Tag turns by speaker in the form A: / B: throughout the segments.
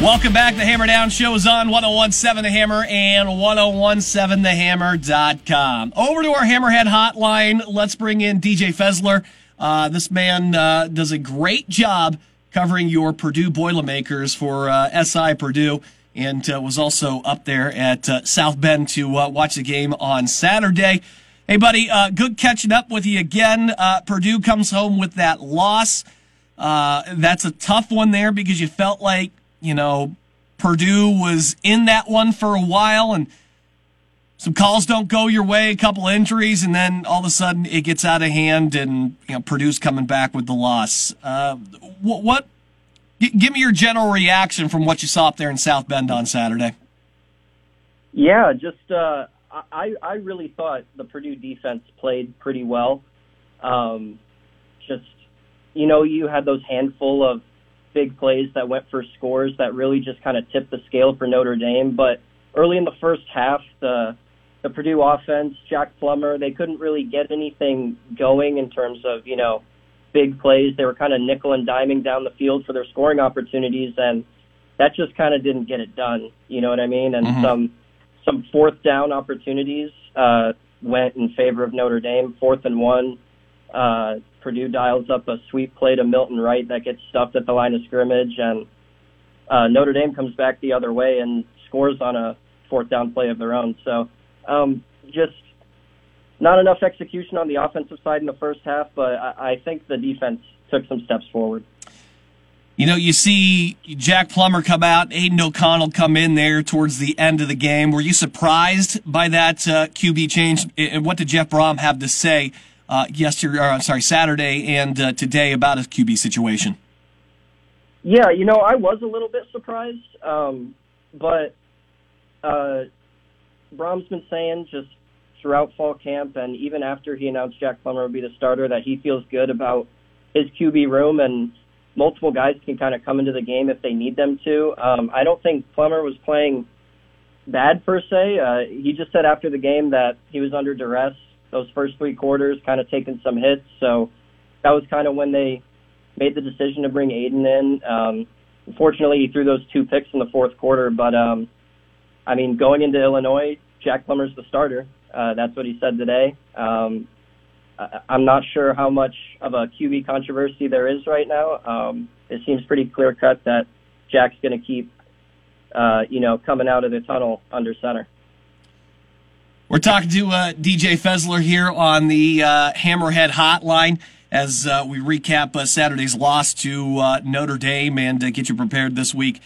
A: Welcome back. The Hammer Down Show is on 1017 The Hammer and 1017thehammer.com. Over to our Hammerhead hotline. Let's bring in DJ Fezler. Uh, this man uh, does a great job covering your Purdue Boilermakers for uh, SI Purdue and uh, was also up there at uh, South Bend to uh, watch the game on Saturday. Hey, buddy, good catching up with you again. Purdue comes home with that loss. that's a tough one there because you felt like you know, Purdue was in that one for a while and some calls don't go your way, a couple injuries, and then all of a sudden it gets out of hand and, you know, Purdue's coming back with the loss. Uh, what, what give me your general reaction from what you saw up there in South Bend on Saturday.
B: Yeah, just, uh, I, I really thought the Purdue defense played pretty well. Um, just, you know, you had those handful of big plays that went for scores that really just kind of tipped the scale for Notre Dame. But early in the first half, the the Purdue offense, Jack Plummer, they couldn't really get anything going in terms of you know big plays. They were kind of nickel and diming down the field for their scoring opportunities, and that just kind of didn't get it done. You know what I mean? And mm-hmm. some some fourth down opportunities uh, went in favor of Notre Dame. Fourth and one, uh, Purdue dials up a sweep play to Milton Wright that gets stuffed at the line of scrimmage, and uh, Notre Dame comes back the other way and scores on a fourth down play of their own. So um, just not enough execution on the offensive side in the first half, but I, I think the defense took some steps forward.
A: You know, you see Jack Plummer come out, Aidan O'Connell come in there towards the end of the game. Were you surprised by that uh, QB change? And what did Jeff Brohm have to say uh, yesterday, or I'm sorry, Saturday and uh, today about his QB situation?
B: Yeah, you know, I was a little bit surprised, um, but uh, Brohm's been saying just throughout fall camp and even after he announced Jack Plummer would be the starter that he feels good about his QB room and multiple guys can kind of come into the game if they need them to. Um, I don't think Plummer was playing bad per se. Uh, he just said after the game that he was under duress those first three quarters, kind of taking some hits. So that was kind of when they made the decision to bring Aidan in. Um, unfortunately, he threw those two picks in the fourth quarter, but um, I mean, going into Illinois, Jack Plummer's the starter. Uh, that's what he said today. Um, I, I'm not sure how much of a QB controversy there is right now. Um, it seems pretty clear cut that Jack's going to keep, uh, you know, coming out of the tunnel under center.
A: We're talking to uh, DJ Fezler here on the uh, Hammerhead Hotline as uh, we recap uh, Saturday's loss to uh, Notre Dame and uh, get you prepared this week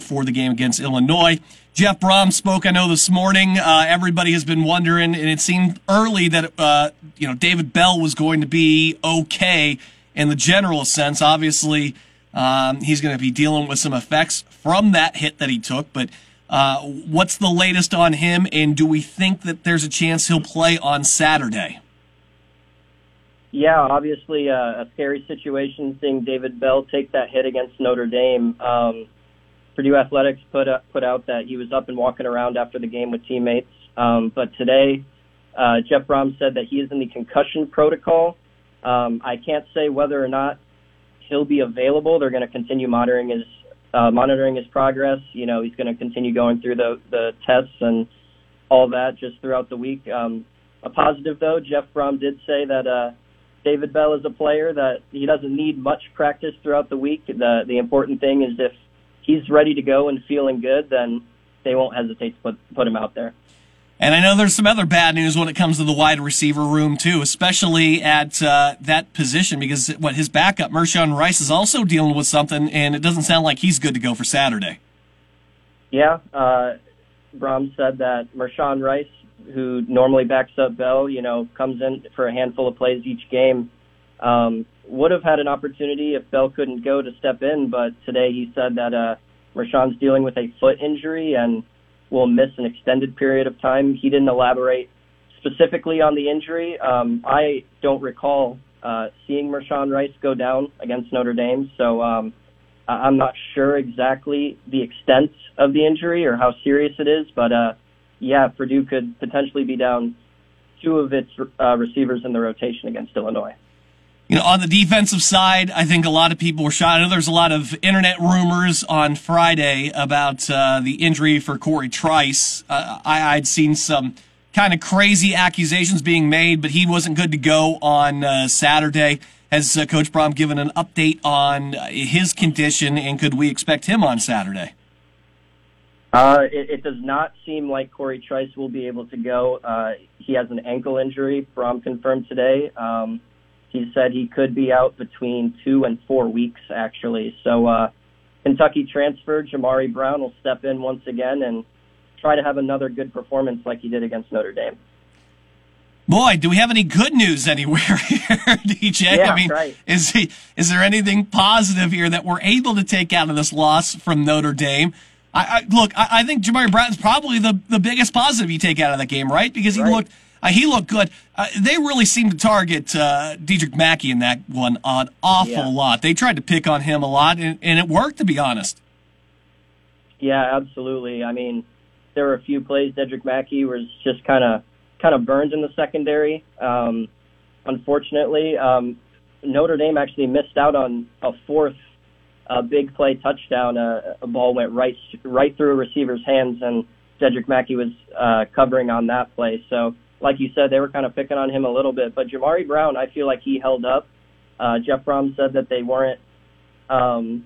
A: for the game against Illinois. Jeff Brohm spoke, I know, this morning. everybody has been wondering, and it seemed early that you know David Bell was going to be okay in the general sense. Obviously, um, he's going to be dealing with some effects from that hit that he took, but uh, what's the latest on him, and do we think that there's a chance he'll play on Saturday?
B: Yeah, obviously uh, a scary situation seeing David Bell take that hit against Notre Dame. Um, Purdue Athletics put up, put out that he was up and walking around after the game with teammates. Um, but today, uh, Jeff Brohm said that he is in the concussion protocol. Um, I can't say whether or not he'll be available. They're going to continue monitoring his uh, monitoring his progress. You know, he's going to continue going through the the tests and all that just throughout the week. Um, a positive though, Jeff Brohm did say that uh, David Bell is a player that he doesn't need much practice throughout the week. The the important thing is if he's ready to go and feeling good, then they won't hesitate to put put him out there.
A: And I know there's some other bad news when it comes to the wide receiver room too, especially at uh, that position because what his backup Mershawn Rice is also dealing with something, and it doesn't sound like he's good to go for Saturday.
B: Yeah, uh, Brohm said that Mershawn Rice, who normally backs up Bell, you know, comes in for a handful of plays each game. Um, would have had an opportunity if Bell couldn't go to step in, but today he said that uh, Mershawn's dealing with a foot injury and will miss an extended period of time. He didn't elaborate specifically on the injury. Um, I don't recall uh, seeing Mershawn Rice go down against Notre Dame, so um, I'm not sure exactly the extent of the injury or how serious it is. But uh, yeah, Purdue could potentially be down two of its uh, receivers in the rotation against Illinois.
A: You know, on the defensive side, I think a lot of people were shot. I know there's a lot of internet rumors on Friday about uh, the injury for Corey Trice. Uh, I, would seen some kind of crazy accusations being made, but he wasn't good to go on uh, Saturday. Has uh, Coach Brohm given an update on his condition, and could we expect him on Saturday?
B: Uh, it, it, does not seem like Corey Trice will be able to go. Uh, he has an ankle injury. Brohm confirmed today. Um, he said he could be out between two and four weeks, actually. So uh, Kentucky transfer Jamari Brown will step in once again and try to have another good performance like he did against Notre Dame.
A: Boy, do we have any good news anywhere here, DJ?
B: Yeah,
A: I mean,
B: right.
A: is he, is there anything positive here that we're able to take out of this loss from Notre Dame? I, I look, I, I, think Jamari Brown's probably the, the biggest positive you take out of that game, right? Because he
B: right.
A: looked uh, he looked good. Uh, they really seemed to target uh, Dedrick Mackey in that one an awful
B: yeah.
A: lot. They tried to pick on him a lot, and, and it worked, to be honest.
B: Yeah, absolutely. I mean, there were a few plays Dedrick Mackey was just kind of kind of burned in the secondary. Um, unfortunately, um, Notre Dame actually missed out on a fourth a big play touchdown. Uh, a ball went right right through a receiver's hands, and Dedrick Mackey was uh, covering on that play. So, like you said, they were kind of picking on him a little bit. But Jamari Brown, I feel like he held up. Uh, Jeff Brohm said that they weren't um,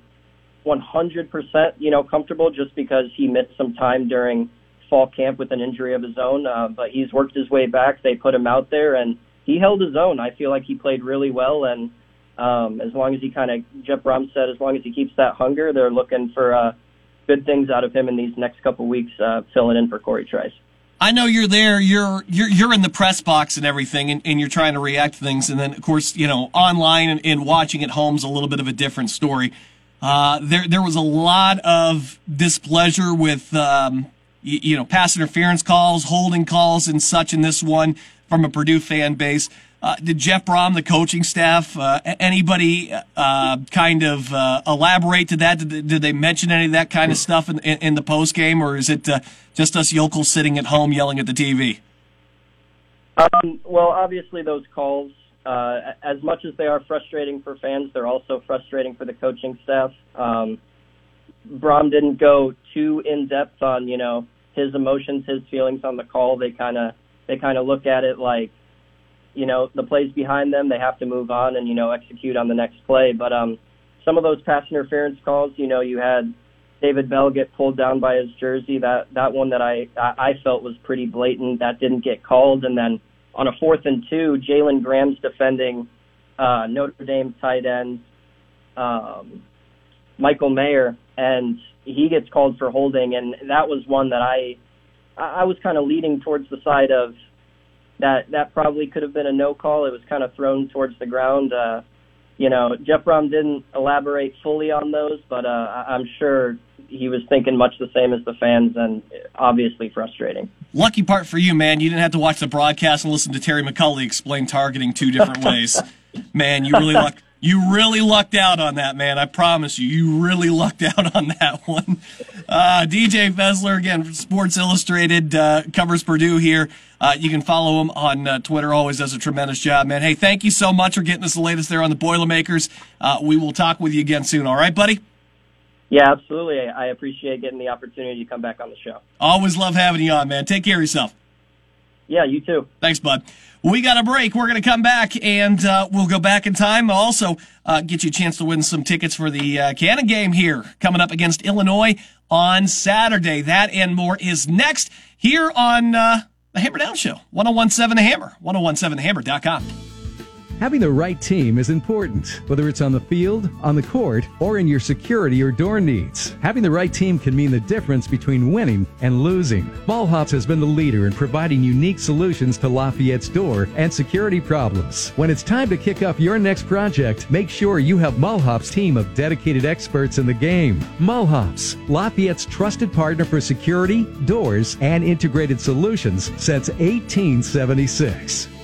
B: 100%, you know, comfortable just because he missed some time during fall camp with an injury of his own. Uh, but he's worked his way back. They put him out there, and he held his own. I feel like he played really well, and um, as long as he kind of, Jeff Brohm said, as long as he keeps that hunger, they're looking for uh, good things out of him in these next couple weeks, uh, filling in for Corey Trice.
A: I know you're there. You're you're you're in the press box and everything, and, and you're trying to react to things. And then, of course, you know, online and, and watching at home's a little bit of a different story. Uh, there there was a lot of displeasure with um, you, you know pass interference calls, holding calls, and such in this one from a Purdue fan base. Uh, did Jeff Brohm, the coaching staff, uh, anybody uh, kind of uh, elaborate to that? Did, did, they mention any of that kind of stuff in, in, in the post game, or is it uh, just us yokels sitting at home yelling at the TV?
B: Um, well, obviously, those calls, uh, as much as they are frustrating for fans, they're also frustrating for the coaching staff. Um, Brohm didn't go too in depth on you know his emotions, his feelings on the call. They kind of they kind of look at it like you know, the plays behind them, they have to move on and, you know, execute on the next play. But um, some of those pass interference calls, you know, you had David Bell get pulled down by his jersey. That that one that I I felt was pretty blatant. That didn't get called. And then on a fourth and two, Jalen Graham's defending uh, Notre Dame tight end um, Michael Mayer, and he gets called for holding. And that was one that I I was kind of leading towards the side of that that probably could have been a no call. It was kind of thrown towards the ground. Uh, you know, Jeff Brohm didn't elaborate fully on those, but uh, I'm sure he was thinking much the same as the fans, and obviously frustrating.
A: Lucky part for you, man. You didn't have to watch the broadcast and listen to Terry McAulay explain targeting two different ways. man, you really lucked. You really lucked out on that, man. I promise you, you really lucked out on that one. Uh, DJ Fezler, again, Sports Illustrated, uh, covers Purdue here. Uh, you can follow him on uh, Twitter. Always does a tremendous job, man. Hey, thank you so much for getting us the latest there on the Boilermakers. Uh, we will talk with you again soon. All right, buddy?
B: Yeah, absolutely. I appreciate getting the opportunity to come back on the show.
A: Always love having you on, man. Take care of yourself.
B: Yeah, you too.
A: Thanks, bud. We got a break. We're going to come back and uh, we'll go back in time. Also, uh, get you a chance to win some tickets for the uh, Cannon game here coming up against Illinois on Saturday. That and more is next here on uh, the Hammer Down Show. 1017 The Hammer, 1017thehammer.com.
C: Having the right team is important, whether it's on the field, on the court, or in your security or door needs. Having the right team can mean the difference between winning and losing. Mulhaupt's has been the leader in providing unique solutions to Lafayette's door and security problems. When it's time to kick off your next project, make sure you have Mulhaupt's' team of dedicated experts in the game. Mulhaupt's, Lafayette's trusted partner for security, doors, and integrated solutions since 1876.